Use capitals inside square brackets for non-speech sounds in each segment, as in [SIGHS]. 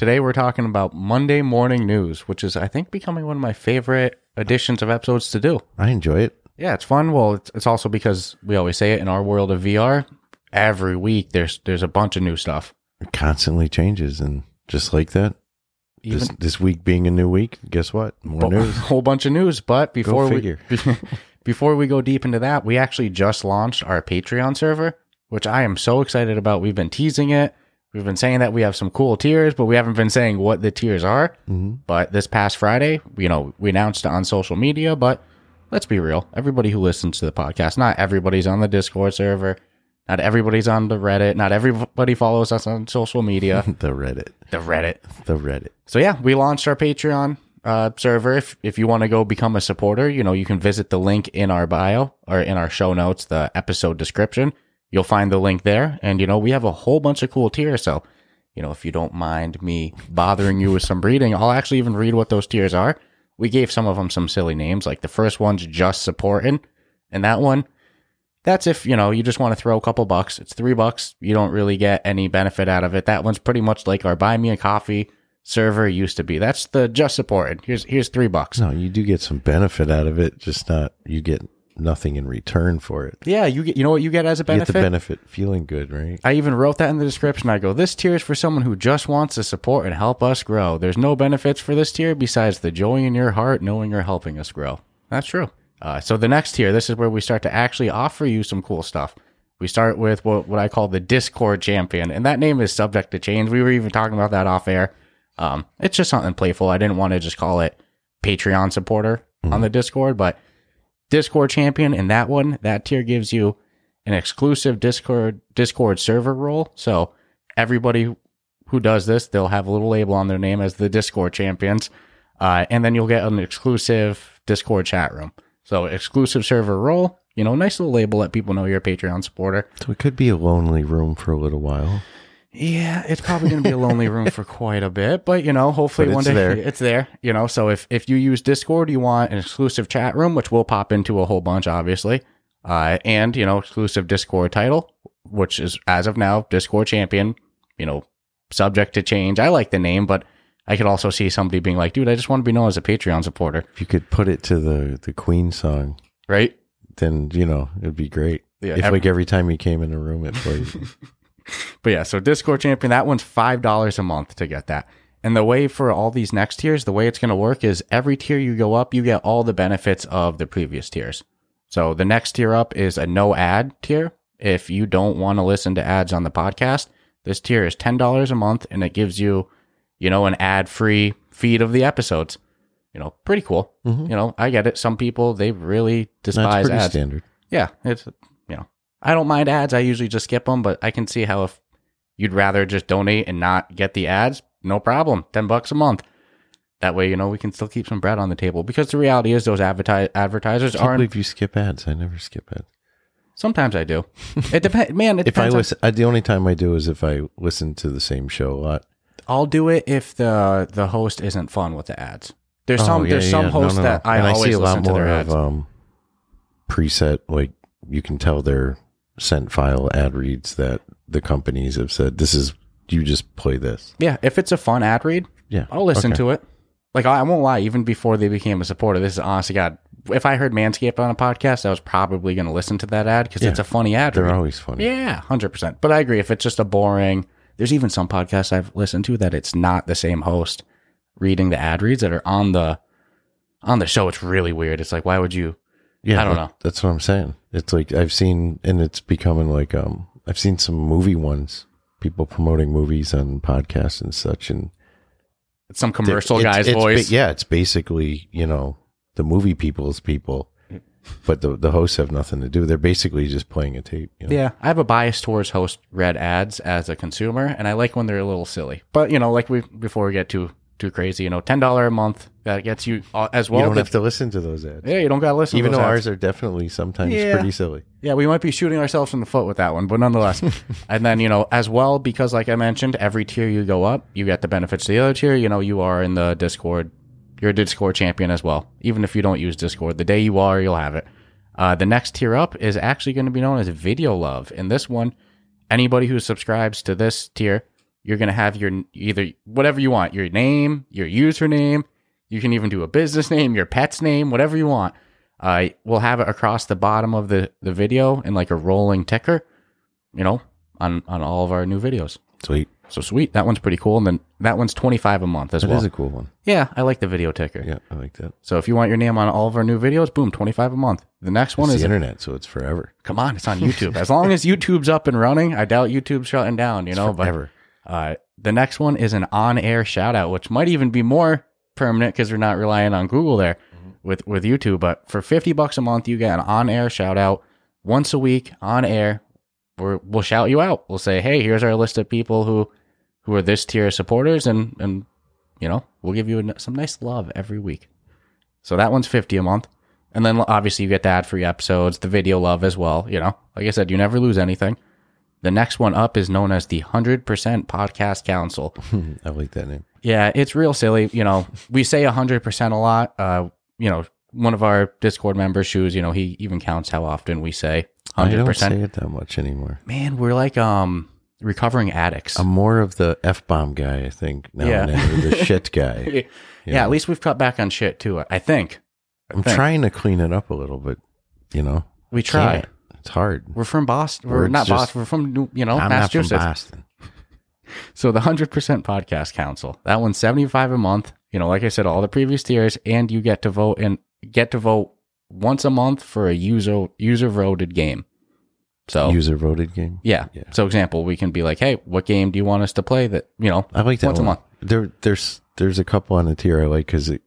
Today we're talking about Monday morning news, which is I think becoming one of my favorite editions of episodes to do. I enjoy it. Yeah, it's fun. Well, it's, it's also because we always say it in our world of VR. Every week there's there's a bunch of new stuff. It constantly changes, and just like that, Even this, this week being a new week, guess what? More a news. [LAUGHS] whole bunch of news. But before we figure. [LAUGHS] before we go deep into that, we actually just launched our Patreon server, which I am so excited about. We've been teasing it. We've been saying that we have some cool tiers, but we haven't been saying what the tiers are. hmm But this past Friday, you know, we announced it on social media, but let's be real. Everybody who listens to the podcast, not everybody's on the Discord server. Not everybody's on the Reddit. Not everybody follows us on social media. [LAUGHS] The Reddit, the Reddit. the Reddit. So yeah, we launched our Patreon uh, server. If if you want to go become a supporter, you know, you can visit the link in our bio or in our show notes, the episode description. You'll find the link there. And you know, we have a whole bunch of cool tiers. So, you know, if you don't mind me bothering you with some reading, I'll actually even read what those tiers are. We gave some of them some silly names. Like the first one's just supporting, and that one, that's if you know you just want to throw a couple bucks. It's three bucks. You don't really get any benefit out of it. That one's pretty much like our buy me a coffee server used to be. That's the just supported. Here's here's three bucks. No, you do get some benefit out of it, just not you get nothing in return for it. Yeah, you get you know what you get as a You get benefit. the benefit feeling good, right? I even wrote that in the description. I go, this tier is for someone who just wants to support and help us grow. There's no benefits for this tier besides the joy in your heart knowing you're helping us grow. That's true. Uh, so the next tier, this is where we start to actually offer you some cool stuff. We start with what, what I call the Discord champion, and that name is subject to change. We were even talking about that off air. Um, it's just something playful. I didn't want to just call it Patreon supporter on the Discord, but Discord champion, and that one, that tier gives you an exclusive Discord Discord server role. So everybody who does this, they'll have a little label on their name as the Discord champions, uh, and then you'll get an exclusive Discord chat room. So exclusive server role, you know, nice little label. Let people know you're a Patreon supporter. So it could be a lonely room for a little while. Yeah, it's probably going to be a lonely room for [LAUGHS] quite a bit, but you know, hopefully But one day there. it's there. You know, so if if you use Discord, you want an exclusive chat room, which we'll pop into a whole bunch, obviously, uh, and you know, exclusive Discord title, which is as of now Discord champion. You know, subject to change. I like the name, but I could also see somebody being like, "Dude, I just want to be known as a Patreon supporter," If you could put it to the the Queen song, right? then you know it'd be great. Yeah, if ev- like every time you came in a room, it played. [LAUGHS] But yeah, so Discord champion, that one's five dollars a month to get that. And the way for all these next tiers, the way it's going to work is every tier you go up, you get all the benefits of the previous tiers. So the next tier up is a no ad tier. If you don't want to listen to ads on the podcast, this tier is ten dollars a month, and it gives you, you know, an ad free feed of the episodes. You know, pretty cool. Mhm. You know, I get it. Some people they really That's despise pretty ads. standard. Yeah, it's I don't mind ads. I usually just skip them, but I can see how if you'd rather just donate and not get the ads, no problem. Ten bucks a month. That way, you know, we can still keep some bread on the table because the reality is those advertise advertisers I can't aren't. believe you skip ads. I never skip ads. Sometimes I do. [LAUGHS] It depends, man. It If I depends. on- listen, I, the only time I do is if I listen to the same show a lot. I'll do it if the the host isn't fun with the ads. There's Oh, some yeah, there's some yeah. No, hosts no, that no. I and always I see a listen lot to more their ads. of um, preset. Like you can tell their sent file ad reads that the companies have said this is you just play this. yeah, if it's a fun ad read, Yeah, I'll listen Okay. to it. Like I, I won't lie, even before they became a supporter, this is honestly God. If I heard Manscaped on a podcast, I was probably going to listen to that ad because Yeah. it's a funny ad. They're read. always funny. yeah, hundred percent. But I agree. If it's just a boring, there's even some podcasts I've listened to that it's not the same host reading the ad reads that are on the on the show. It's really weird. It's like, why would you? Yeah, I don't know. That's what I'm saying. It's like I've seen, and it's becoming like um, I've seen some movie ones, people promoting movies on podcasts and such, and It's some commercial It's- guy's it's voice. yeah, it's basically you know the movie people's people, but the the hosts have nothing to do. They're basically just playing a tape. You know? Yeah, I have a bias towards host read ads as a consumer, and I like when they're a little silly. But you know, like we before we get too too crazy. You know, ten dollar a month that gets you uh, as well. you don't the- have to listen to those ads. yeah, you don't gotta listen. Even to though those ours are definitely sometimes Yeah. pretty silly. Yeah, we might be shooting ourselves in the foot with that one, but nonetheless. [LAUGHS] and then, you know, as well, because like I mentioned, every tier you go up, you get the benefits of the other tier. You know, you are in the Discord. You're a Discord champion as well. Even if you don't use Discord, the day you are, you'll have it. Uh, the next tier up is actually going to be known as Video Love. And this one, anybody who subscribes to this tier, you're going to have your either whatever you want, your name, your username. You can even do a business name, your pet's name, whatever you want. Uh, we'll have it across the bottom of the, the video in like a rolling ticker, you know, on, on all of our new videos. Sweet. So sweet. That one's pretty cool. And then that one's 25 a month as That well. That is a cool one. yeah, I like the video ticker. Yeah, I like that. So if you want your name on all of our new videos, boom, 25 a month. The next one It's is the internet, so it's forever. come on, it's on YouTube. As long as YouTube's up and running, I doubt YouTube's shutting down, you know, but Forever. Uh, the next one is an on-air shout out, which might even be more permanent because we're not relying on Google there with with YouTube. But for fifty bucks a month, you get an on-air shout out once a week on air. We're, we'll shout you out. We'll say, hey, here's our list of people who who are this tier of supporters, and and you know we'll give you a, some nice love every week. So that one's fifty a month, and then obviously you get the ad-free episodes, the video love as well. You know, like I said, you never lose anything. The next one up is known as the 100% Podcast Council. [LAUGHS] I like that name. Yeah, it's real silly. You know, we say 100% a lot. Uh, you know, one of our Discord members, Shoes, you know, he even counts how often we say I don't say 100%. it that much anymore. Man, we're like um recovering addicts. I'm more of the f bomb guy. I think now Yeah. and then, or the shit guy. [LAUGHS] yeah, at least we've cut back on shit too, I think. I'm trying to clean it up a little, but you know, We try. can't. It's hard. We're from Boston. We're, We're not just- Boston. We're from, New- you know, I'm Massachusetts. Boston. [LAUGHS] So the hundred percent podcast council, that one's seventy five a month. You know, like I said, all the previous tiers, and you get to vote and get to vote once a month for a user user voted game. So User voted game. yeah. Yeah. So example, we can be like, hey, what game do you want us to play? That you know, I like that once a month. There, there's there's a couple on the tier I like because it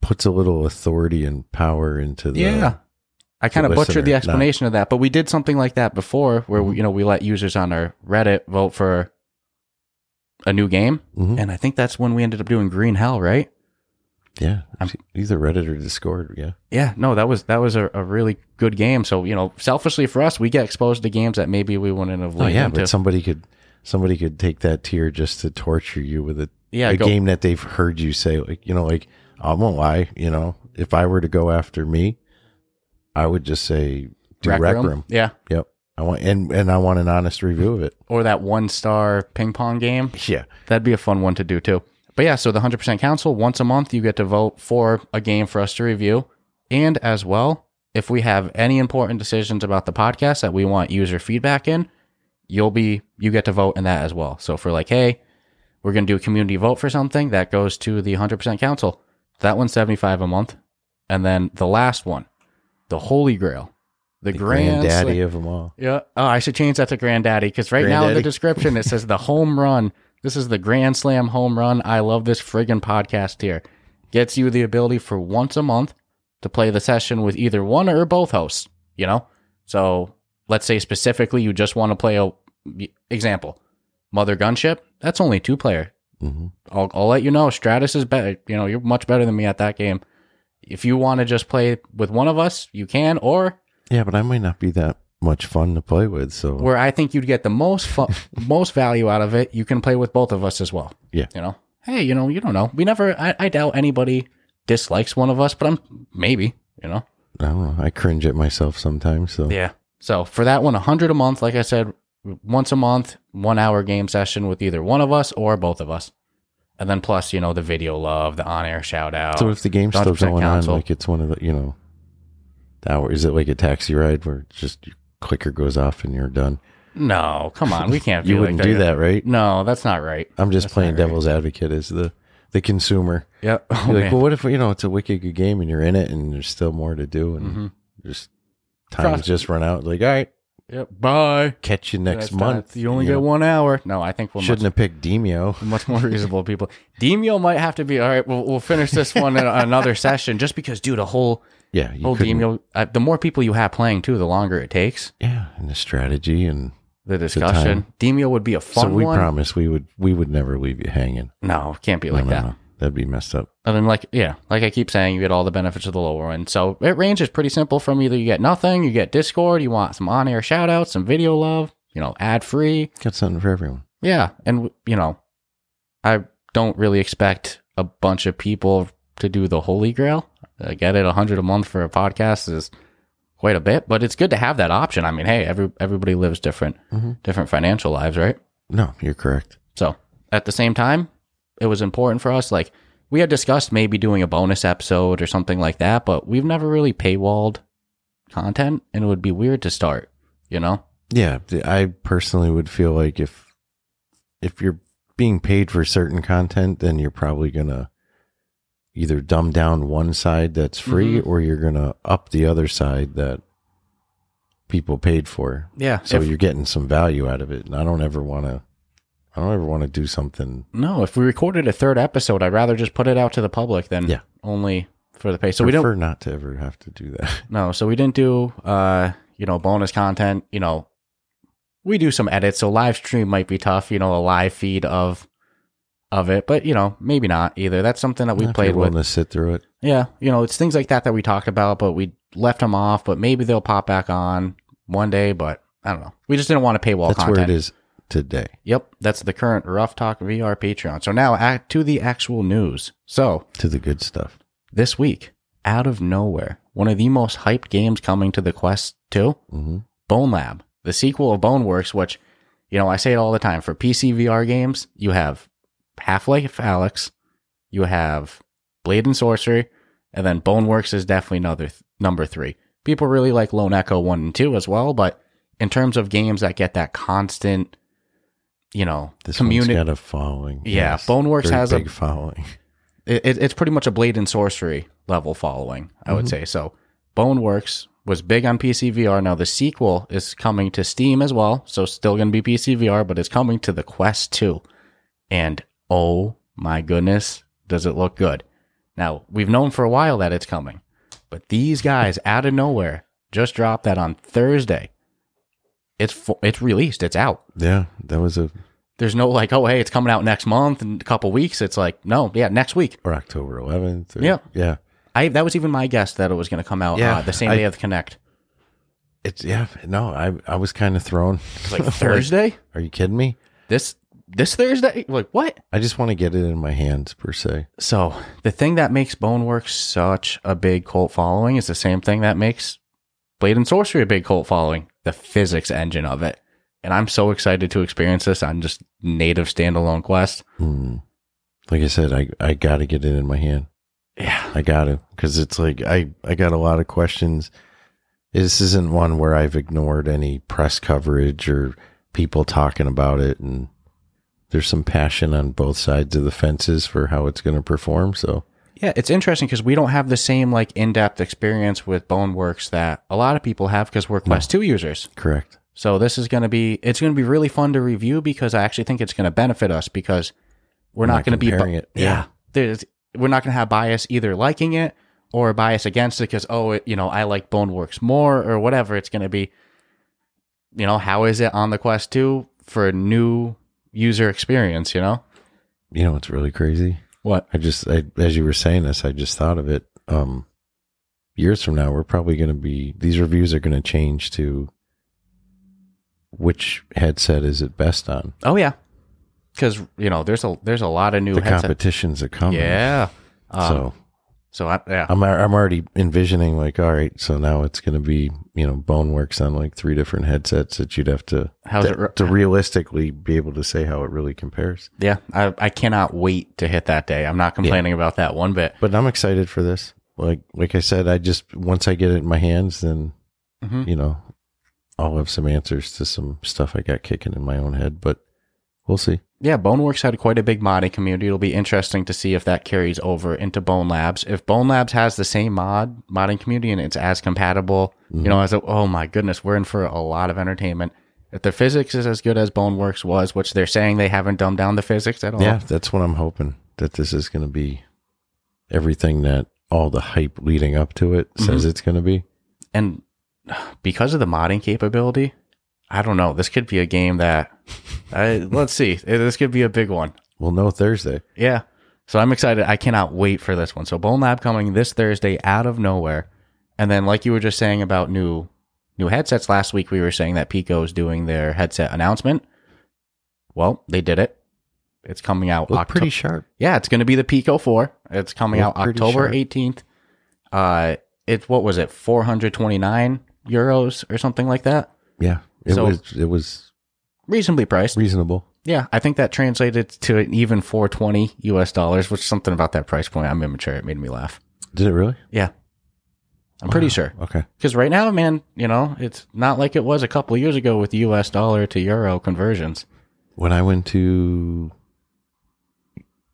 puts a little authority and power into the. Yeah. I kind of butchered the explanation of that, but we did something like that before, where we, you know we let users on our Reddit vote for a new game, Mhm. and I think that's when we ended up doing Green Hell, right? Yeah. Either Reddit or Discord. Yeah. Yeah, no, that was that was a, a really good game. So you know, selfishly for us, we get exposed to games that maybe we wouldn't have. Oh yeah, into. but somebody could somebody could take that tier just to torture you with a Yeah, a go- game that they've heard you say like you know like I won't lie you know if I were to go after me, I would just say do Rec Rec Room. Room. Yeah, Yep. I want and and I want an honest review of it. or that one star ping pong game. Yeah. That'd be a fun one to do too. But yeah, so the hundred percent council once a month you get to vote for a game for us to review, and as well, if we have any important decisions about the podcast that we want user feedback in, you'll be you get to vote in that as well. So if we're like, hey, we're gonna do a community vote for something, that goes to the hundred percent council. That one's seventy five a month, and then the last one, the Holy Grail, the, The grand granddaddy of them all. yeah. Oh, I should change that to granddaddy because right now in the description it says the home run. This is the Grand Slam home run. I love this friggin' podcast here. Gets you the ability for once a month to play the session with either one or both hosts. You know, so let's say specifically you just want to play a example, Mothergunship. That's only two player. hmm I'll, I'll let you know. Stratus is better. You know, you're much better than me at that game. If you want to just play with one of us, you can, or Yeah, but I might not be that much fun to play with. So where I think you'd get the most [LAUGHS] most value out of it, you can play with both of us as well. Yeah. You know, hey, you know, you don't know. We never. I, I doubt anybody dislikes one of us, but I'm maybe. You know. I don't know. I cringe at myself sometimes. So Yeah. So for that one, a hundred a month, like I said, once a month, one hour game session with either one of us or both of us, and then plus, you know, the video love, the on air shout out. So if the game's still going on, like it's one of the, you know, the hour, is it like a taxi ride where just your clicker goes off and you're done? no, come on, we can't. [LAUGHS] You wouldn't like do that, right? No, that's not right. I'm just That's playing not right. devil's advocate as the the consumer. Yep. [LAUGHS] Oh, like, man. well, what if you know it's a wicked good game and you're in it and there's still more to do and Mhm. just time's Cross- just run out. Like, all right, Yep. Bye. catch you next That's month. not- You only you get know? one hour. No, I think we're much, Shouldn't have picked Demeo. [LAUGHS] much more reasonable people. [LAUGHS] Demeo might have to be all right. We'll, we'll finish this one in [LAUGHS] another session, just because, dude, a whole Yeah, you whole couldn't- Demeo. Uh, the more people you have playing too, the longer it takes. Yeah, and the strategy and The discussion. Demeo would be a fun so we one. promise we would we would never leave you hanging. No, can't be like no, that. no. That'd be messed up. And then, like, yeah, like I keep saying, you get all the benefits of the lower one. So it ranges pretty simple from either you get nothing, you get Discord, you want some on air shout outs, some video love, you know, ad free. Got something for everyone. Yeah. And, you know, I don't really expect a bunch of people to do the holy grail. I get it. 100 a month for a podcast is quite a bit, but it's good to have that option. I mean, hey, every, everybody lives different, mm-hmm. different financial lives, right? No, you're correct. So at the same time, it was important for us. Like we had discussed maybe doing a bonus episode or something like that, but we've never really paywalled content and it would be weird to start, you know? Yeah, I personally would feel like if if you're being paid for certain content, then you're probably gonna either dumb down one side that's free, mm-hmm. or you're gonna up the other side that people paid for. Yeah. So if, you're getting some value out of it. And I don't ever want to. I don't ever want to do something. no, if we recorded a third episode, I'd rather just put it out to the public than Yeah. only for the pay. So we don't prefer not to ever have to do that. No, so we didn't do uh, you know, bonus content, you know. We do some edits, so live stream might be tough, you know, a live feed of of it, but you know, maybe not either. That's something that we If played with. to sit through it. Yeah, you know, it's things like that that we talked about, but we left them off, but maybe they'll pop back on one day, but I don't know. We just didn't want to paywall That's content. where it is today. Yep, that's the current Ruff Talk VR Patreon. So now act to the actual news. So, To the good stuff. this week, out of nowhere, one of the most hyped games coming to the Quest 2, hmm Bonelab, the sequel of Boneworks, which, you know, I say it all the time. For PC VR games, you have Half-Life: Alyx, you have Blade and Sorcery, and then Boneworks is definitely another th- number three. People really like Lone Echo 1 and 2 as well, but in terms of games that get that constant, you know, This community, got a following. Yeah, Boneworks Very has a- big following. [LAUGHS] it, it- it's pretty much a blade and sorcery level following, I would mm-hmm. say. So Boneworks was big on PC VR. Now the sequel is coming to Steam as well, so still going to be PC VR, but it's coming to the Quest 2. And oh my goodness, does it look good. Now, we've known for a while that it's coming, but these guys out of nowhere just dropped that on Thursday. It's it's released, it's out. Yeah, that was a There's no like, oh hey, it's coming out next month in a couple weeks. It's like, no, yeah, next week. or October 11th. Or, Yeah. yeah. I that was even my guess that it was going to come out Yeah, uh, the same I- day of the Connect. It's yeah. No, I I was kind of thrown. It's [LAUGHS] like Thursday. Are you kidding me? This this Thursday. Like what? I just want to get it in my hands per se. So the thing that makes Boneworks such a big cult following is the same thing that makes Blade and Sorcery a big cult following. The physics engine of it, and I'm so excited to experience this on just native standalone Quest. Hmm. Like I said, I I got to get it in my hand. Yeah, I got to because it's like I I got a lot of questions. This isn't one where I've ignored any press coverage or people talking about it, and there's some passion on both sides of the fences for how it's going to perform. So Yeah, it's interesting because we don't have the same like in-depth experience with Boneworks that a lot of people have because we're Quest 2 users. correct. So this is going to be it's going to be really fun to review because I actually think it's going to benefit us because we're not, not going to be comparing it. Yeah. We're not going to have bias either liking it or bias against it because oh, it, you know, I like Boneworks more or whatever it's going to be. You know, how is it on the Quest 2 for a new user experience, you know? You know what's really crazy? What? I just, I, as you were saying this, I just thought of it. Um, years from now, we're probably going to be, these reviews are going to change to which headset is it best on? Oh yeah. Cuz you know, there's a there's a lot of new The headsets. competitions are coming. Yeah. Um, so so I, yeah. I'm, I'm already envisioning like, all right, so now it's going to be, you know, Boneworks on like three different headsets that you'd have to, How's to, it re- to realistically be able to say how it really compares. Yeah, I, I cannot wait to hit that day. I'm not complaining about that one bit. But I'm excited for this. Like, like I said, I just, once I get it in my hands, then Mhm. you know, I'll have some answers to some stuff I got kicking in my own head, but we'll see. Yeah, Boneworks had quite a big modding community. It'll be interesting to see if that carries over into Bone Labs. If Bone Labs has the same mod modding community and it's as compatible, you know, mm-hmm. as a, oh my goodness, we're in for a lot of entertainment. If the physics is as good as Boneworks was, which they're saying they haven't dumbed down the physics at all. Yeah, that's what I'm hoping that this is going to be everything that all the hype leading up to it says mm-hmm. it's going to be. and because of the modding capability, I don't know. This could be a game that, I, let's see, this could be a big one. We'll know Thursday. Yeah. So I'm excited. I cannot wait for this one. So Bonelab coming this Thursday out of nowhere. And then like you were just saying about new new headsets last week, we were saying that Pico is doing their headset announcement. Well, they did it. It's coming out Look Octo- pretty sharp. Yeah, it's going to be the Pico 4. It's coming Look out October sharp. 18th. Uh it's what was it? 429 euros or something like that. Yeah, it So- was it was Reasonably priced. reasonable. Yeah, I think that translated to an even 420 US dollars, which is something about that price point. I'm immature. It made me laugh. Did it really? Yeah. I'm pretty sure. Okay. Because right now, man, you know, it's not like it was a couple of years ago with US dollar to euro conversions. When I went to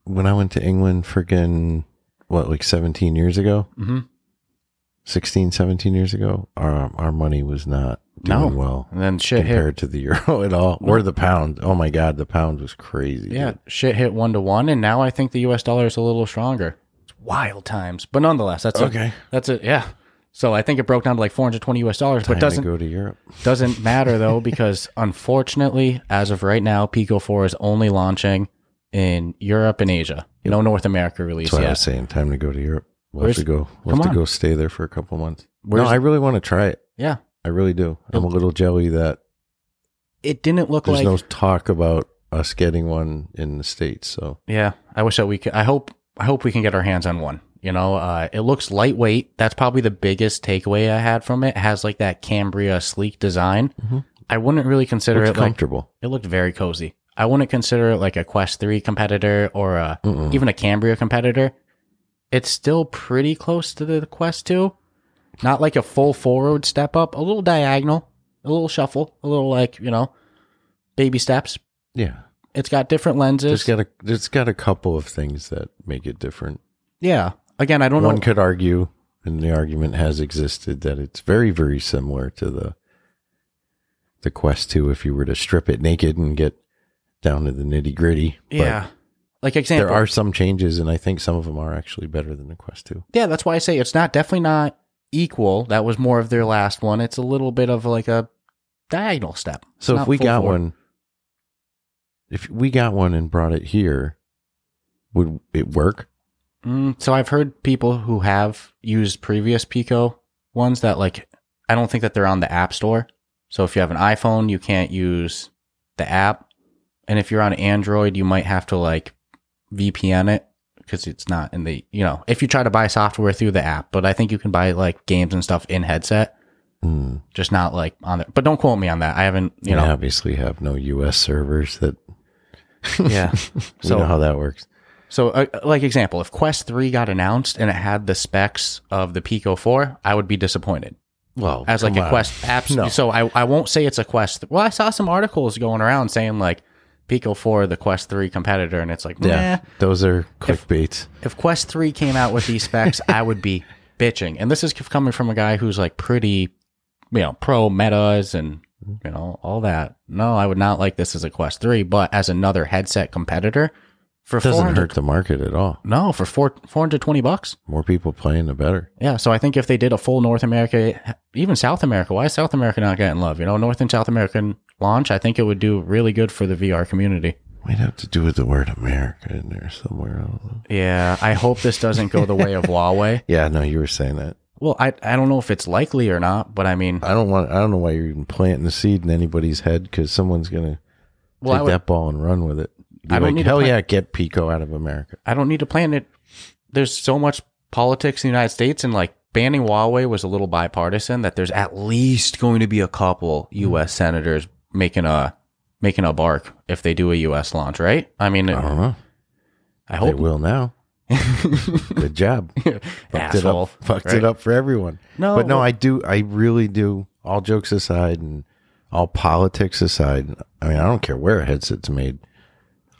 when I went to England, freaking what, like seventeen years ago, Mhm. 16, 17 years ago, our our money was not doing No. well And then shit hit. compared to the [LAUGHS] euro at all, or the pound. Oh my god, the pound was crazy. Yeah, dude. shit hit one to one, and now I think the US dollar is a little stronger. It's wild times, but nonetheless, that's Okay. A, that's it. Yeah. So I think it broke down to like 420 US dollars, but Time doesn't to go to Europe. [LAUGHS] doesn't matter though because [LAUGHS] unfortunately, as of right now, Pico 4 is only launching in Europe and Asia. No North America release That's what I yet. was saying. Time to go to Europe. We'll Where's- have to go. We'll have to on. go stay there for a couple months. Where's- no, I really want to try it. Yeah, I really do. I'm a little jelly that it didn't look there's like. There's no talk about us getting one in the states. So yeah, I wish that we could. I hope. I hope we can get our hands on one. You know, uh, it looks lightweight. That's probably the biggest takeaway I had from it. It has like that Cambria sleek design. Mhm. I wouldn't really consider it's it like comfortable. It looked very cozy. I wouldn't consider it like a Quest 3 competitor or a, even a Cambria competitor. It's still pretty close to the Quest 2. Not like a full forward step up, a little diagonal, a little shuffle, a little like, you know, baby steps. yeah, It's got different lenses. got a there's got a couple of things that make it different. yeah. Again, I don't One know. could argue, and the argument has existed that it's very very similar to the the Quest Two. If you were to strip it naked and get down to the nitty gritty, yeah. Like example. there are some changes, and I think some of them are actually better than the Quest Two. Yeah, that's why I say it's not definitely not equal. That was more of their last one. It's a little bit of like a diagonal step. It's So if we got forward. one, if we got one and brought it here, would it work? Mm, so I've heard people who have used previous Pico ones that like I don't think that they're on the App Store. So if you have an iPhone, you can't use the app, and if you're on Android, you might have to like VPN it because it's not in the you know if you try to buy software through the app. But I think you can buy like games and stuff in headset, Hmm. just not like on there. But don't quote me on that. I haven't you we know obviously have no U.S. servers that. [LAUGHS] yeah. [LAUGHS] So- know how that works. So, uh, like example, if Quest Three got announced and it had the specs of the Pico Four, I would be disappointed. Well, as like a on. Quest absolutely. [LAUGHS] No. So I, I won't say it's a Quest. Well, I saw some articles going around saying like Pico 4, the Quest 3 competitor, and it's like, Yeah, nah. those are clickbaits. If Quest 3 came out with these specs, [LAUGHS] I would be bitching. And this is coming from a guy who's like pretty, you know, pro metas and, you know, all that. No, I would not like this as a Quest 3, but as another headset competitor for Doesn't hurt the market at all. No, for four, 420 bucks. More people playing, the better. Yeah, so I think if they did a full North America, even South America, why is South America not getting love? You know, North and South American launch, I think it would do really good for the VR community. Might have to do with the word America in there somewhere. I. Yeah, I hope this doesn't go the way of [LAUGHS] Huawei. Yeah, no, you were saying that. Well, I I don't know if it's likely or not, but I mean, I don't want. I don't know why you're even planting the seed in anybody's head because someone's gonna well, take would, that ball and run with it. Be I don't like, need hell plant- yeah, get Pico out of America. I don't need to plan it. There's so much politics in the United States, and like banning Huawei was a little bipartisan. That there's at least going to be a couple U.S. Mm-hmm. senators making a making a bark if they do a U.S. launch, right? I mean, I don't know. I They will now. [LAUGHS] Good job. [LAUGHS] Fucked it up. Fucked right? it up for everyone. No, but no, well- I do. I really do. All jokes aside, and all politics aside, I mean, I don't care where a headset's made,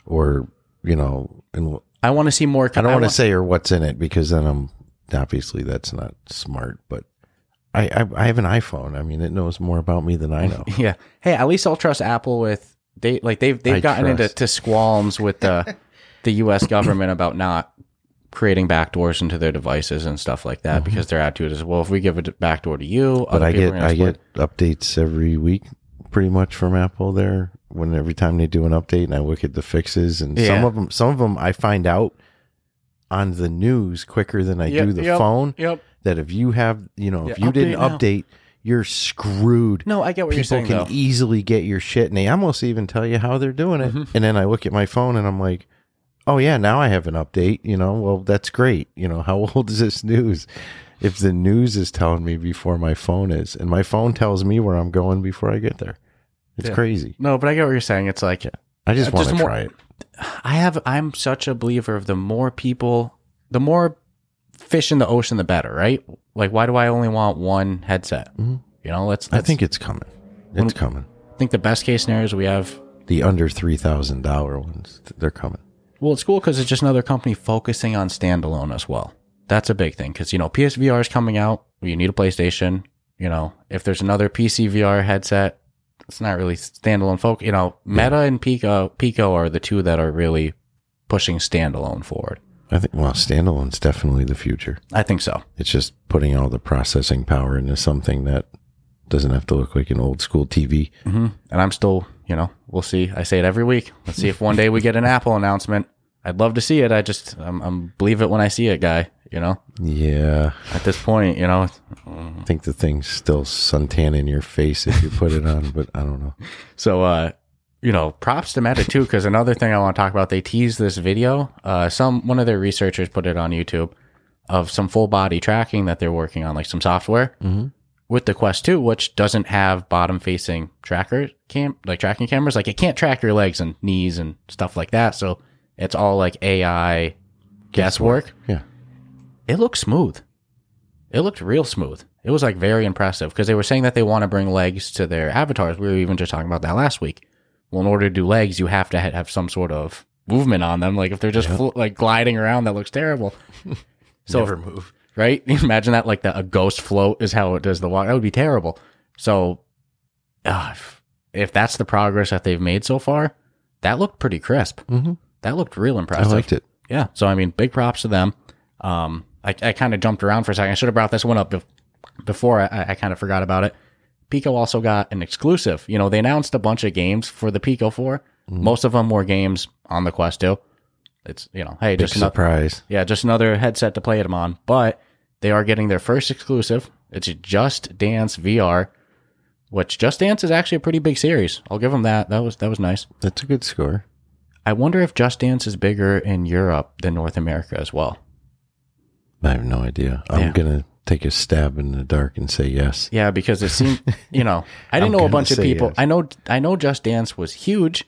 or you know, and I want to see more. I don't want to say or what's in it because then I'm obviously that's not smart. But I, I I have an iPhone. I mean, it knows more about me than I know. [LAUGHS] Yeah. Hey, at least I'll trust Apple with they like they've they've I gotten into trust. to squalms with the [LAUGHS] the U.S. government about not creating backdoors into their devices and stuff like that because their attitude is well if we give a backdoor to you, Mm-hmm. but I get I get updates every week, pretty much from Apple. There, when every time they do an update, and I look at the fixes, and some of them, some of them I find out on the news quicker than I Yep, do the yep, phone. Yep. That if you have, you know, if Yeah, you didn't update now. update, you're screwed. No, I get what you're saying. People can though. easily get your shit, and they almost even tell you how they're doing it. Mm-hmm. And then I look at my phone and I'm like, "Oh yeah, now I have an update." You know, well that's great. You know, how [LAUGHS] old is this news? If the news is telling me before my phone is, and my phone tells me where I'm going before I get there, it's Yeah. crazy. no, but I get what you're saying. It's like I just Uh, want just to more- try it. I have I'm such a believer of the more people the more fish in the ocean the better, right? Like why do I only want one headset? Mhm. You know, let's, I let's think it's coming. It's coming. I think the best case scenario is we have The under three thousand dollar ones, they're coming. well, it's cool because it's just another company focusing on standalone as well. That's a big thing because you know PSVR is coming out. You need a PlayStation. You know, if there's another PC VR headset, it's not really standalone. Folk, you know, Meta and Pico, Pico are the two that are really pushing standalone forward. I think well, standalone's definitely the future. I think so. It's just putting all the processing power into something that doesn't have to look like an old school TV. hmm And I'm still, you know, we'll see. I say it every week. Let's see if one day we get an Apple announcement. I'd love to see it. I just, I'm, I'm believe it when I see it, guy. You know, Yeah, at this point, you know, I think the thing's still suntan in your face if you put it on, but I don't know. [LAUGHS] So, uh, you know, props to Meta too, because another thing I want to talk about, they teased this video. Uh, some one of their researchers put it on YouTube of some full body tracking that they're working on, like some software with the Quest 2, which doesn't have bottom facing tracker cam, like tracking cameras. Like it can't track your legs and knees and stuff like that. So it's all like AI guesswork. Yeah, It looked smooth. It looked real smooth. It was like very impressive because they were saying that they want to bring legs to their avatars. We were even just talking about that last week. Well, in order to do legs, you have to have some sort of movement on them. Like if they're just flo- like gliding around, that looks terrible. [LAUGHS] So never move. right? [LAUGHS] Imagine that like the, a ghost float is how it does the walk. That would be terrible. So, uh, if, if that's the progress that they've made so far, that looked pretty crisp. Mhm. That looked real impressive. I liked it. Yeah. So I mean, big props to them. Um, I, I kind of jumped around for a second. I should have brought this one up bef- before. I, I kind of forgot about it. Pico also got an exclusive. You know, they announced a bunch of games for the Pico 4. Most of them were games on the Quest 2. It's, you know, hey, Big just another, surprise. yeah, just another headset to play them on. But they are getting their first exclusive. It's Just Dance VR, which Just Dance is actually a pretty big series. I'll give them that. That was that was nice. That's a good score. I wonder if Just Dance is bigger in Europe than North America as well. I have no idea. I'm Yeah. gonna take a stab in the dark and say yes. Yeah, because it seemed, [LAUGHS] you know, I didn't know a bunch of people. yes. I know, I know, Just Dance was huge,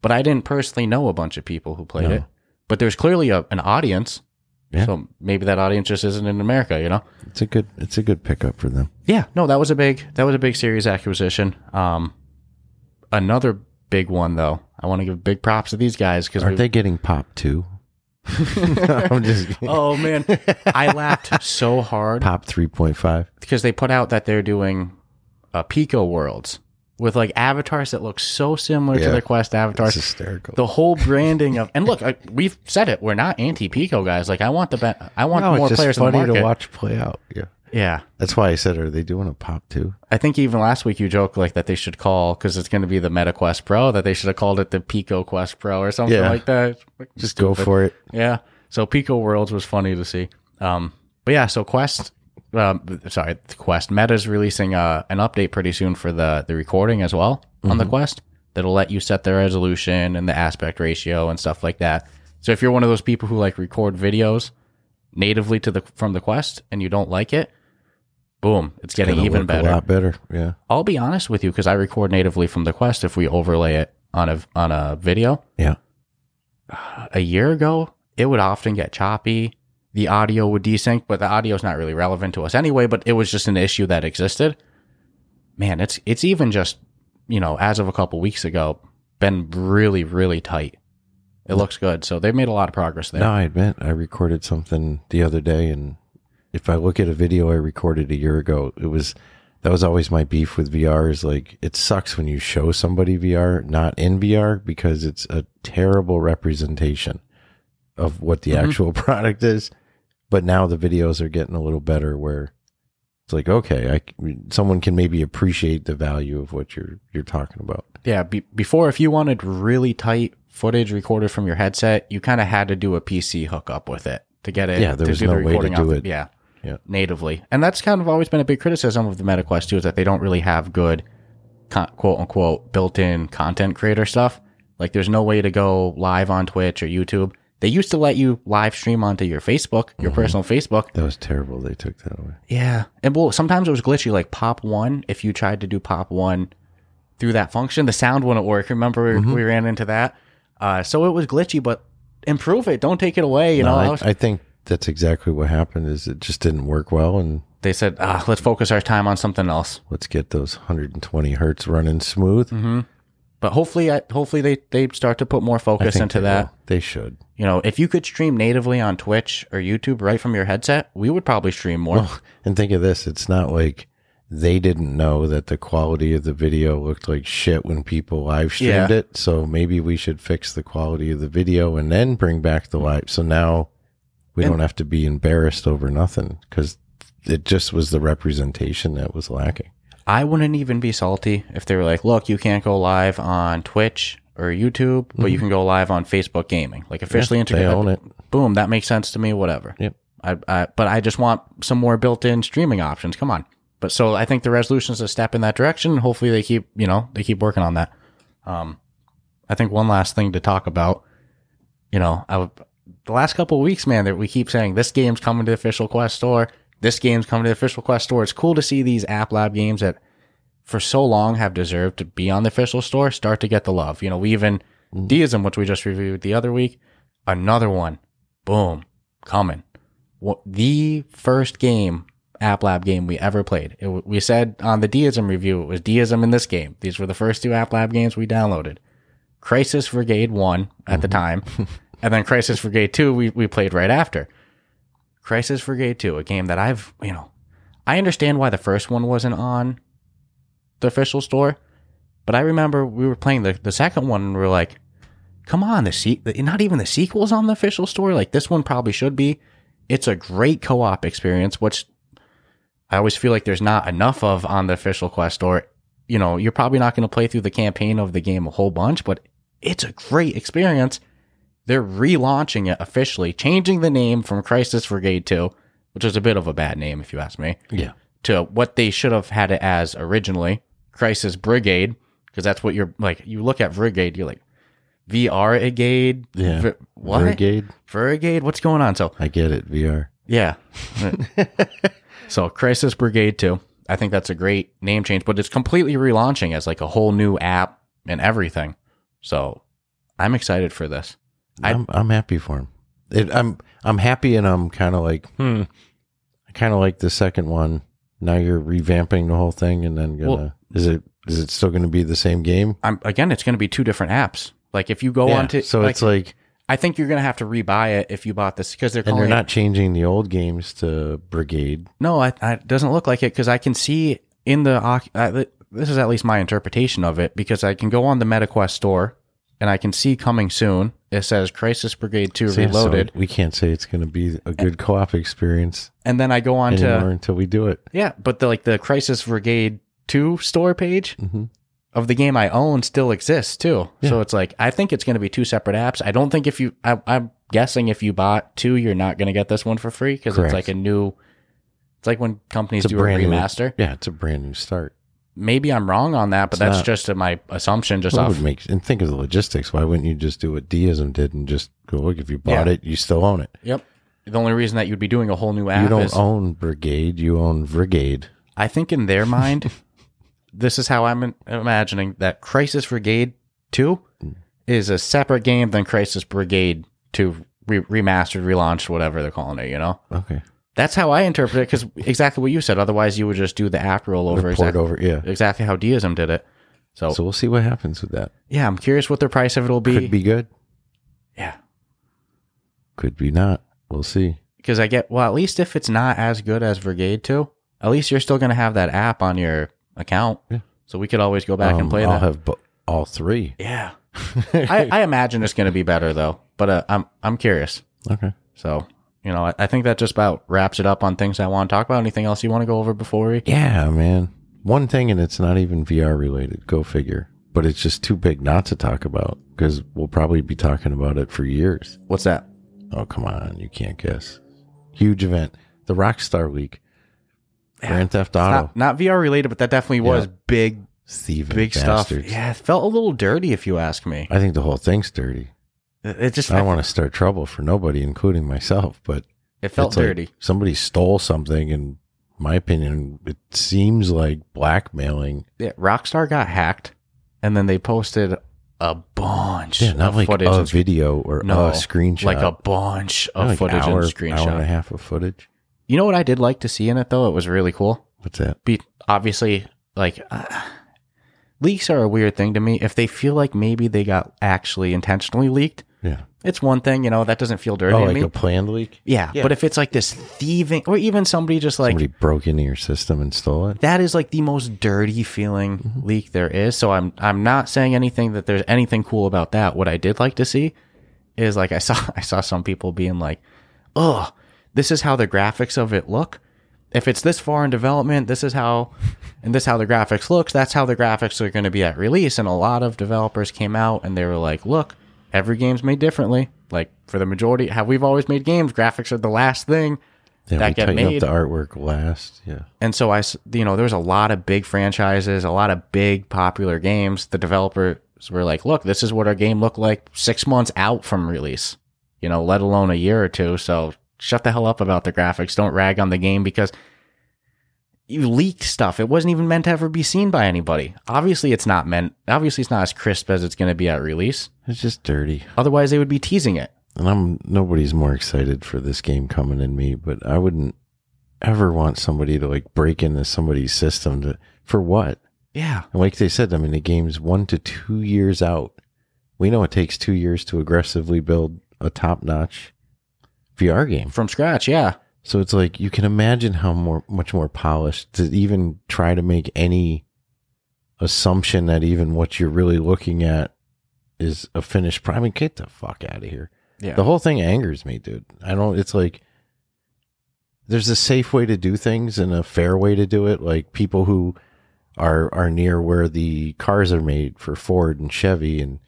but I didn't personally know a bunch of people who played No. it. But there's clearly a, an audience, Yeah. so maybe that audience just isn't in America, you know? It's a good. It's a good pickup for them. Yeah, no, that was a big, that was a big series acquisition. Um, another big one though. I want to give big props to these guys because Aren't they getting pop too? [LAUGHS] [LAUGHS] I'm just kidding. Oh man, I laughed so hard pop 3.5. because they put out that they're doing uh, Pico Worlds with like avatars that look so similar to Yeah. their Quest avatars. It's hysterical. the whole branding of and look, I, we've said it. We're not anti Pico guys. Like I want the be- I want no, more it's just players funny to watch play out. Yeah, Yeah, that's why I said, are they doing a pop too? I think even last week you joked like that they should call because it's going to be the Meta Quest Pro that they should have called it the Pico Quest Pro or something Yeah. like that. Just go for it. Yeah. So Pico Worlds was funny to see. Um, but yeah, so Quest, um, sorry, Quest Meta's releasing uh, an update pretty soon for the the recording as well on the Quest that'll let you set the resolution and the aspect ratio and stuff like that. So if you're one of those people who like record videos natively to the from the Quest and you don't like it, boom, it's getting even better. A lot better. Yeah. I'll be honest with you because I record natively from the Quest. If we overlay it on a on a video, Yeah. a year ago, it would often get choppy. The audio would desync, but the audio is not really relevant to us anyway. But it was just an issue that existed. Man, it's it's even just you know as of a couple weeks ago been really really tight. It looks good, so they've made a lot of progress there. No, I admit I recorded something the other day, and if I look at a video I recorded a year ago, it was that was always my beef with VR. Is like it sucks when you show somebody VR not in VR because it's a terrible representation of what the Mhm. actual [LAUGHS] product is. But now the videos are getting a little better, where it's like okay, I someone can maybe appreciate the value of what you're you're talking about. Yeah, be- before if you wanted really tight footage recorded from your headset, you kind of had to do a PC hookup with it to get it. Yeah, there was no way to do off- it. Yeah, Yeah. natively, and that's kind of always been a big criticism of the MetaQuest too, is that they don't really have good, quote unquote, built-in content creator stuff. Like, there's no way to go live on Twitch or YouTube. They used to let you live stream onto your Facebook, your Mm-hmm. personal Facebook. That was terrible. They took that away. Yeah. And well, sometimes it was glitchy, like pop one. If you tried to do pop one through that function, the sound wouldn't work. Remember we- we ran into that? Uh, so it was glitchy, but improve it. Don't take it away. You No, know, I, was- I think that's exactly what happened. Is it just didn't work well, and they said, ah, let's focus our time on something else. let's get those 120 hertz running smooth. Mm-hmm. But hopefully, I, hopefully they, they start to put more focus into they that. will. They should. You know, if you could stream natively on Twitch or YouTube right from your headset, we would probably stream more. Well, and think of this: it's not like they didn't know that the quality of the video looked like shit when people live streamed Yeah. it. So maybe we should fix the quality of the video and then bring back the live. So now we And- don't have to be embarrassed over nothing because it just was the representation that was lacking. I wouldn't even be salty if they were like, look, you can't go live on Twitch or YouTube, but you can go live on Facebook Gaming. Like officially Mm-hmm. They own it. Boom, that makes sense to me, whatever. Yep. I, I, but I just want some more built in streaming options. Come on. But so I think the resolution is a step in that direction. Hopefully they keep, you know, they keep working on that. Um, I think one last thing to talk about, you know, I, would- the last couple of weeks, man, that we keep saying this game's coming to the official Quest store. This game's coming to the official Quest store. It's cool to see these App Lab games that for so long have deserved to be on the official store start to get the love. You know, we even mm. Deisim, which we just reviewed the other week, another one, boom, coming. What the first game, App Lab game we ever played. It, we said on the Deisim review, it was Deisim in this game. These were the first two App Lab games we downloaded. Crisis Brigade 1 at the mm-hmm. time, [LAUGHS] and then Crisis VRigade 2 we, we played right after. Crisis VRigade 2, a game that I've, you know, I understand why the first one wasn't on the official store, but I remember we were playing the, the second one and we are like, come on, the, se- not even the sequel's on the official store. Like this one probably should be. It's a great co-op experience, which I always feel like there's not enough of on the official Quest store. You know, you're probably not going to play through the campaign of the game a whole bunch, but it's a great experience. They're relaunching it officially, changing the name from Crisis VRigade 2, which is a bit of a bad name if you ask me, Yeah. to what they should have had it as originally, Crisis Brigade, because that's what you're like. You look at Brigade, you're like, VR Brigade, Yeah. V- what? Brigade. Brigade, what's going on? So I get it. VR. yeah. [LAUGHS] so Crisis Brigade 2. I think that's a great name change, but it's completely relaunching as like a whole new app and everything. So I'm excited for this. I'm I'm happy for him. It, I'm I'm happy and I'm kind of like hmm. I kind of like the second one. Now you're revamping the whole thing, and then gonna Well- is it is it still going to be the same game? I'm again, it's going to be two different apps. Like if you go Yeah, onto, so like, it's like, I think you're going to have to rebuy it if you bought this because they're and they're it- not changing the old games to Brigade. No, I, I, it doesn't look like it because I can see in the uh, this is at least my interpretation of it because I can go on the MetaQuest store and I can see coming soon. It says Crisis Brigade Two So, yeah, so Reloaded, we can't say it's going to be a good co-op experience and then I go on to until we do it. yeah, but the like the Crisis Brigade Two store page Mhm. of the game I own still exists too. So it's like I think it's going to be two separate apps. I don't think if you, I, I'm guessing if you bought two, you're not going to get this one for free because it's like a new. It's like when companies It's do a new- remaster. Yeah, it's a brand new start. Maybe I'm wrong on that, but It's that's not. just my assumption. Just Well, off, would make and think of the logistics. Why wouldn't you just do what Deisim did and just go look? If you bought Yeah. it, you still own it. yep. The only reason that you'd be doing a whole new app You don't is, own Brigade. You own Brigade. I think, in their mind, [LAUGHS] this is how I'm imagining that Crisis Brigade Two is a separate game than Crisis Brigade Two re- remastered, relaunched, whatever they're calling it. You know, Okay. That's how I interpret it because exactly what you said. Otherwise, you would just do the app rollover Report exactly, over. Yeah. exactly how Deisim did it. So, So we'll see what happens with that. yeah, I'm curious what the price of it will be. Could be good. yeah. Could be not. We'll see. because I get well at least if it's not as good as Brigade Two, at least you're still going to have that app on your account, Yeah. so we could always go back Um, and play I'll that. have bo- all three. yeah, [LAUGHS] I, I imagine it's going to be better though, but uh, I'm I'm curious. Okay. So you know, I, I think that just about wraps it up on things I want to talk about. Anything else you want to go over before we? Yeah, man. One thing, and it's not even VR related. Go figure. But it's just too big not to talk about because we'll probably be talking about it for years. What's that? Oh come on, you can't guess. Huge event, the Rockstar Week, Grand Theft Auto, Not, not VR related, but that definitely was Yeah. big, thieving big bastards. stuff. Yeah, it felt a little dirty if you ask me. I think the whole thing's dirty. It just I don't want to start trouble for nobody, including myself, but it felt it's like dirty. somebody stole something, and my opinion, it seems like blackmailing. yeah, Rockstar got hacked, and then they posted a bunch Yeah, not of like footage, a video or No, a screenshot. like a bunch of like footage hour, and hour screenshot. and a half of footage. You know what I did like to see in it though? It was really cool. What's that? Be obviously like uh, leaks are a weird thing to me. If they feel like maybe they got actually intentionally leaked, Yeah. it's one thing. You know that doesn't feel dirty Oh, to like me. a planned leak? yeah, Yeah. but if it's like this thieving, or even somebody just like Somebody broke into your system and stole it? that is like the most dirty feeling Mm-hmm. leak there is. So I'm I'm not saying anything that there's anything cool about that. What I did like to see is like I saw [LAUGHS] I saw some people being like, "Oh, this is how the graphics of it look. If it's this far in development, this is how and this is how the graphics looks. That's how the graphics are going to be at release." And a lot of developers came out and they were like, "Look, every game's made differently. Like for the majority, how we've always made games, graphics are the last thing." Yeah, That get made. up the artwork last. Yeah. And so I, you know, there was a lot of big franchises, a lot of big popular games. The developers were like, "Look, this is what our game looked like six months out from release. You know, let alone a year or two. So shut the hell up about the graphics. Don't rag on the game because you leaked stuff. It wasn't even meant to ever be seen by anybody. Obviously, it's not meant. Obviously, it's not as crisp as it's going to be at release. It's just dirty. Otherwise, they would be teasing it. And I'm nobody's more excited for this game coming than me, but I wouldn't ever want somebody to like break into somebody's system to for what? Yeah, And like they said, I mean the game's one to two years out. We know it takes two years to aggressively build a top notch VR game. from scratch. Yeah, So it's like you can imagine how more much more polished to even try to make any assumption that even what you're really looking at is a finished product. I mean, get the fuck out of here. yeah. The whole thing angers me, dude. I don't. It's like there's a safe way to do things and a fair way to do it. Like people who are are near where the cars are made for Ford and Chevy, and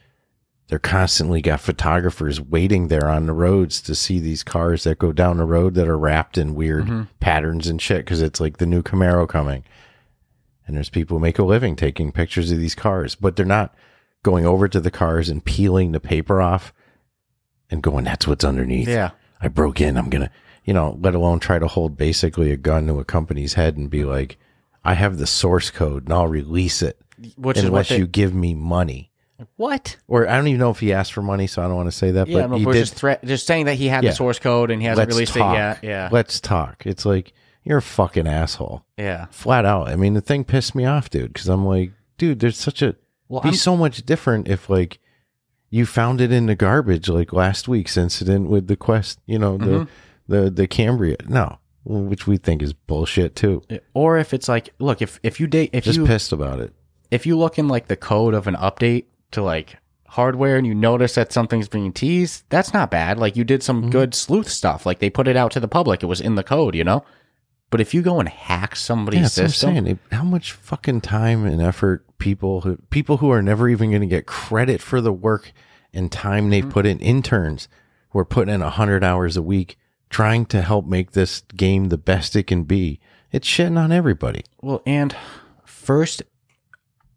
they're constantly got photographers waiting there on the roads to see these cars that go down the road that are wrapped in weird Mhm. patterns and shit because it's like the new Camaro coming. And there's people who make a living taking pictures of these cars, but they're not going over to the cars and peeling the paper off and going, that's what's underneath. yeah. I broke in. I'm going to, you know, let alone try to hold basically a gun to a company's head and be like, I have the source code and I'll release it Which is what unless they, you give me money. What? Or I don't even know if he asked for money, so I don't want to say that. Yeah, but no, he did. just threat, just saying that he had Yeah. the source code and he hasn't Let's released talk. it yet. Yeah, Let's talk. It's like you're a fucking asshole, yeah. flat out. I mean, the thing pissed me off, dude, because I'm like, dude, there's such a Well, be I'm, so much different if like you found it in the garbage like last week's incident with the quest you know the Mhm. the the cambria no which we think is bullshit too or if it's like, look, if if you date, if you just you pissed about it if you look in like the code of an update to like hardware and you notice that something's being teased, that's not bad. Like you did some Mm-hmm. good sleuth stuff. Like they put it out to the public. It was in the code, you know. But if you go and hack somebody's yeah, that's what I'm system, saying. How much fucking time and effort people who people who are never even going to get credit for the work and time Mm-hmm. they've put in interns who are putting in 100 hours a week trying to help make this game the best it can be it's shitting on everybody Well, and first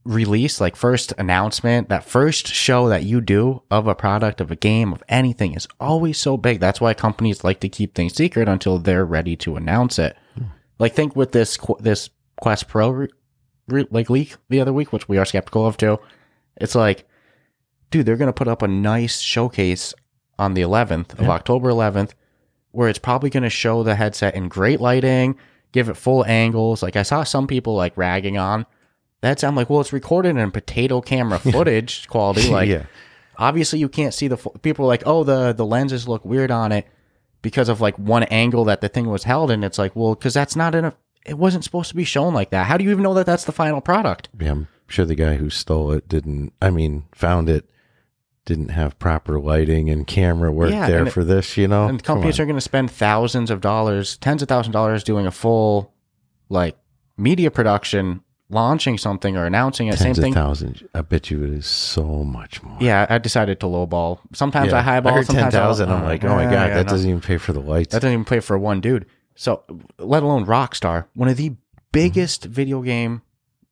release, like first announcement, that first show that you do of a product, of a game, of anything is always so big. That's why companies like to keep things secret until they're ready to announce it. Hmm. Like think with this this Quest Pro re- re- like leak the other week, which we are skeptical of too. It's like, dude, they're gonna put up a nice showcase on the 11th of Yeah. October 11th, where it's probably gonna show the headset in great lighting, give it full angles. Like I saw some people like ragging on that's. I'm like, well, it's recorded in potato camera [LAUGHS] footage quality. [LAUGHS] Like, yeah obviously you can't see the fu- people are like oh the the lenses look weird on it because of like one angle that the thing was held in it's like well because that's not in a it wasn't supposed to be shown like that how do you even know that that's the final product Yeah, I'm sure the guy who stole it didn't. I mean, found it didn't have proper lighting and camera work Yeah, there and it- for this. You know, and companies are going to spend thousands of dollars tens of thousands of dollars doing a full like media production launching something or announcing it. Same Tens of thing. thousands. I bet you it is so much more. Yeah, I decided to lowball. Sometimes I highball. I heard ten thousand. I'm like, oh my Yeah, god, yeah, that no. doesn't even pay for the lights. That doesn't even pay for one dude. So, let alone Rockstar, one of the biggest video game,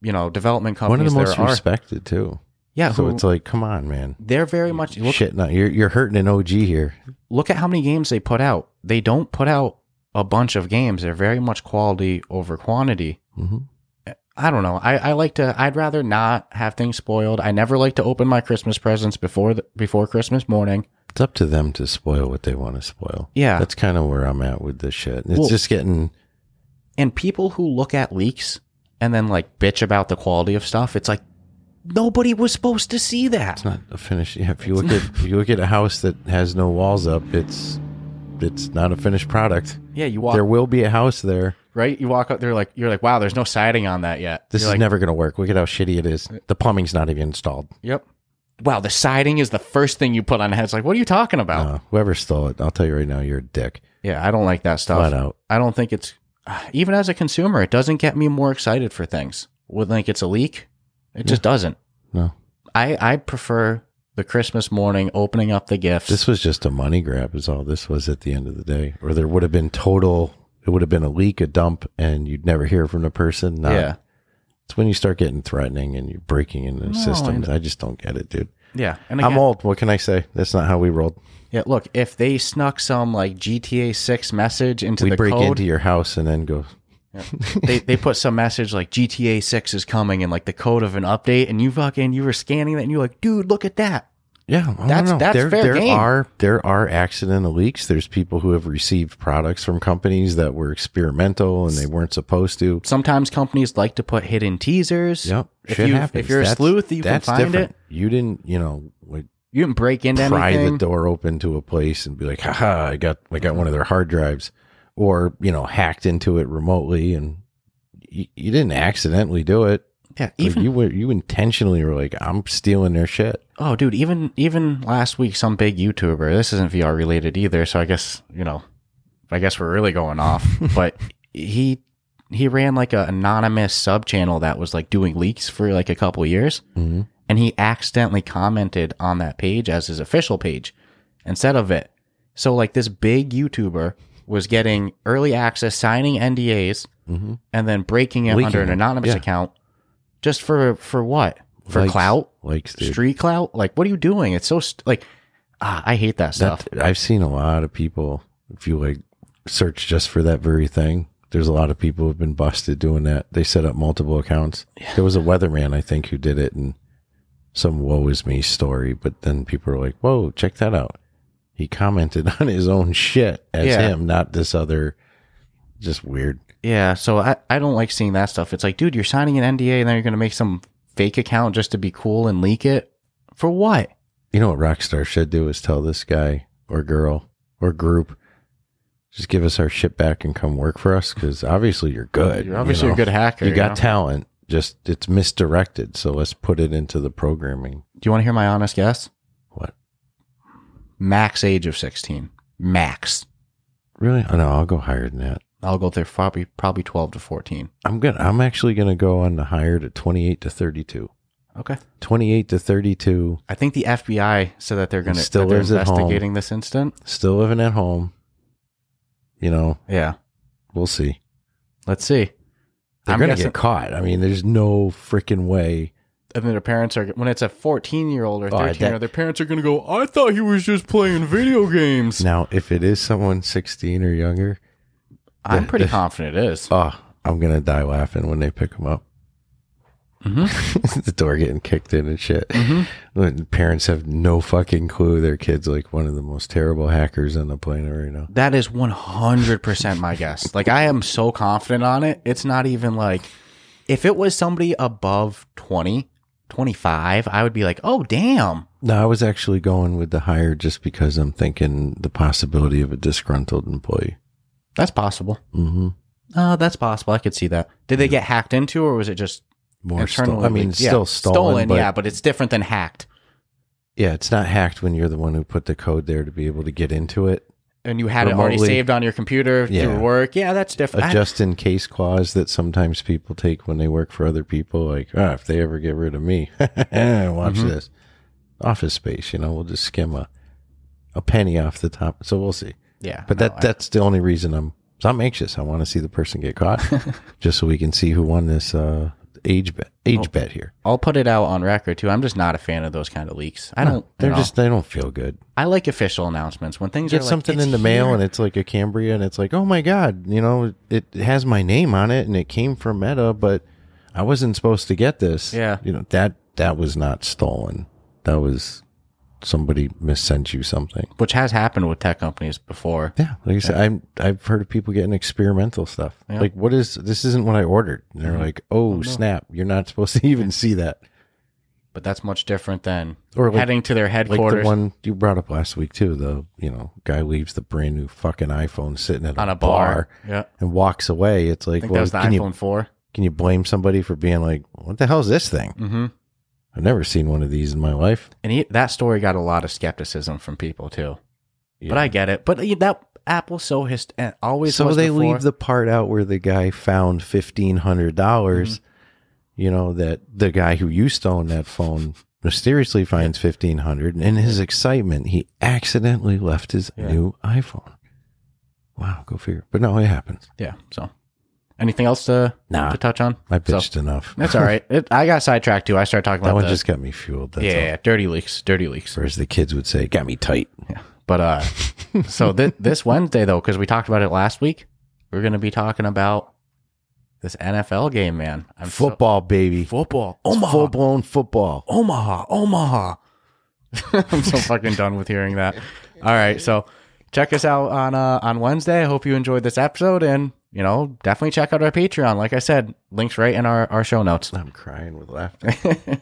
you know, development companies. One of the most are. respected too. Yeah, So who- it's like, come on, man. they're very much look, Shit, no, you're you're hurting an OG here. look at how many games they put out. They don't put out a bunch of games. They're very much quality over quantity. hmm I don't know. I, I like to. I'd rather not have things spoiled. I never like to open my Christmas presents before the, before Christmas morning. It's up to them to spoil what they want to spoil. Yeah, That's kind of where I'm at with this shit. It's Well- just getting and people who look at leaks and then like bitch about the quality of stuff. It's like nobody was supposed to see that. it's not a finished. Yeah, if you look at [LAUGHS] if you look at a house that has no walls up, it's it's not a finished product. Yeah, you walk There will be a house there. Right. You walk up they're like you're like, wow, there's no siding on that yet. This You're is like, never going to work. Look at how shitty it is. The plumbing's not even installed. Yep. Wow, the siding is the first thing you put on. It's like, what are you talking about? Uh, whoever stole it, I'll tell you right now, you're a dick. yeah, I don't like that stuff. Flat out. I don't think it's [SIGHS] even as a consumer, it doesn't get me more excited for things. Would think it's a leak. It just doesn't. No, I I prefer the Christmas morning opening up the gifts. this was just a money grab. Is all this was at the end of the day. Or there would have been total. It would have been a leak, a dump, and you'd never hear from the person. Not, yeah, It's when you start getting threatening and you're breaking into I systems. I just don't get it, dude. yeah. And I'm old. What can I say? That's not how we rolled. yeah. Look, if they snuck some like GTA Six message into We the break code, into your house and then go. they they put some message like GTA Six is coming and like the code of an update, and you fucking you were scanning that, and you're like, dude, look at that. Yeah, I That's- that's there, fair there game. are there are accidental leaks. There's people who have received products from companies that were experimental and they weren't supposed to. Sometimes companies like to put hidden teasers. Yep, If you happens. if you're a That's- sleuth, you can find different. it. You didn't, you know, like You didn't break into pry anything. the door open to a place and be like, haha, I got I got one of their hard drives, or you know, hacked into it remotely and you, you didn't accidentally do it. yeah, Like, even you were you intentionally were like, I'm stealing their shit. Oh, dude, even even last week, some big YouTuber. This isn't VR related either, so I guess you know, I guess we're really going off. [LAUGHS] but he he ran like an anonymous sub channel that was like doing leaks for like a couple years, hmm and he accidentally commented on that page as his official page instead of it. So like this big YouTuber was getting early access, signing NDAs, hmm and then breaking it Leaking under an anonymous yeah. account just for for what? For Likes- clout? like. Street clout? Like what are you doing? It's so st- like ah, I hate that stuff. That, I've seen a lot of people. If you like search just for that very thing, there's a lot of people who've been busted doing that. They set up multiple accounts. There was a weatherman, I think, who did it, and some woe is me story. But then people are like, "Whoa, check that out." He commented [LAUGHS] on his own shit as Yeah. him, not this other. Just weird. yeah, so I, I don't like seeing that stuff. It's like, dude, you're signing an NDA and then you're gonna make some fake account just to be cool and leak it. For what? You know what Rockstar should do is tell this guy or girl or group, just give us our shit back and come work for us because obviously you're good. You're obviously you a good hacker. You got know? talent, just it's misdirected. So let's put it into the programming. Do you want to hear my honest guess? What? Max age of sixteen. Max. Really? Oh, no, I'll go higher than that. I'll go there probably probably twelve to fourteen. I'm gonna. I'm actually gonna go on the higher to 28 to 32. Okay. 28 to 32. I think the FBI said that they're gonna Still they're lives at home. investigating this incident. Still living at home. You know, Yeah. we'll see. Let's see. They're I'm gonna guessing- get caught. I mean, there's no freaking way. and then their parents are when it's a 14 year old or Oh, 13 year old their parents are going to go i thought he was just playing video games Now, if it is someone 16 or younger, i'm pretty confident it is oh, I'm gonna die laughing when they pick them up. Mhm. [LAUGHS] the door getting kicked in and shit. Mhm. Parents have no fucking clue their kid's like one of the most terrible hackers on the planet right now. that is 100% my guess like i am so confident on it it's not even like if it was somebody above 20 25 i would be like oh damn No, I was actually going with the higher just because I'm thinking the possibility of a disgruntled employee. That's possible Mm-hmm. uh, that's possible i could see that did they get hacked into or was it just More internally stolen. I mean, leaked? Yeah, still stolen. but yeah but it's different than hacked yeah, it's not hacked when you're the one who put the code there to be able to get into it. and you had it already Remotely. saved on your computer Yeah. through work. Yeah, that's different. a just in case clause that sometimes people take when they work for other people. Like, ah, if they ever get rid of me, [LAUGHS] watch Mm-hmm. this office space. You know, we'll just skim a a penny off the top. So we'll see. Yeah, But no, that I- that's the only reason I'm. So I'm anxious. I want to see the person get caught, [LAUGHS] just so we can see who won this uh, age bet. Age bet here. I'll put it out on record too. I'm just not a fan of those kind of leaks. I don't. They're just they don't feel good. I like official announcements when things Get like, something "It's in the mail and it's like a Cambria and it's like, oh my god, you know, it has my name on it and it came from Meta, but I wasn't supposed to get this. Yeah. you know that that was not stolen. That was somebody missent you something. which has happened with tech companies before. Yeah, like I said, I'm I've heard of people getting experimental stuff. Yeah. Like, what is this? Isn't what I ordered. And they're like, oh, snap, you're not supposed to [LAUGHS] even see that. But that's much different than Or like- heading to their Like headquarters the one you brought up last week too. The you know guy leaves the brand new fucking iPhone sitting at on a bar. Yeah, and walks away. It's like, well, that was the can iPhone you four. can you blame somebody for being like, what the hell's this thing? Mm-hmm. I've never seen one of these in my life. And he, that story got a lot of skepticism from people too. But I get it. But that Apple so hist- uh, always so they before. leave the part out where the guy found fifteen hundred dollars. Mm-hmm. You know that the guy who used to own that phone mysteriously finds fifteen hundred, and in his excitement, he accidentally left his Yeah. new iPhone. Wow, go figure. But no, it happens. yeah. So, anything else to Nah. to touch on? I So, bitched enough. that's all right. It, I got sidetracked too. I started talking that about that one the, just got me fueled. That's yeah, yeah, dirty leaks, dirty leaks. Or as the kids would say, got me tight. Yeah. But uh, so th- [LAUGHS] this Wednesday though, because we talked about it last week, we're gonna be talking about this NFL game, man. I'm so- Football, baby. football, Full blown football. Omaha, Omaha. [LAUGHS] I'm so fucking done with hearing that. All right, so check us out on uh, on Wednesday. I hope you enjoyed this episode, and you know, definitely check out our Patreon. Like I said, links right in our our show notes. I'm crying with laughter. [LAUGHS]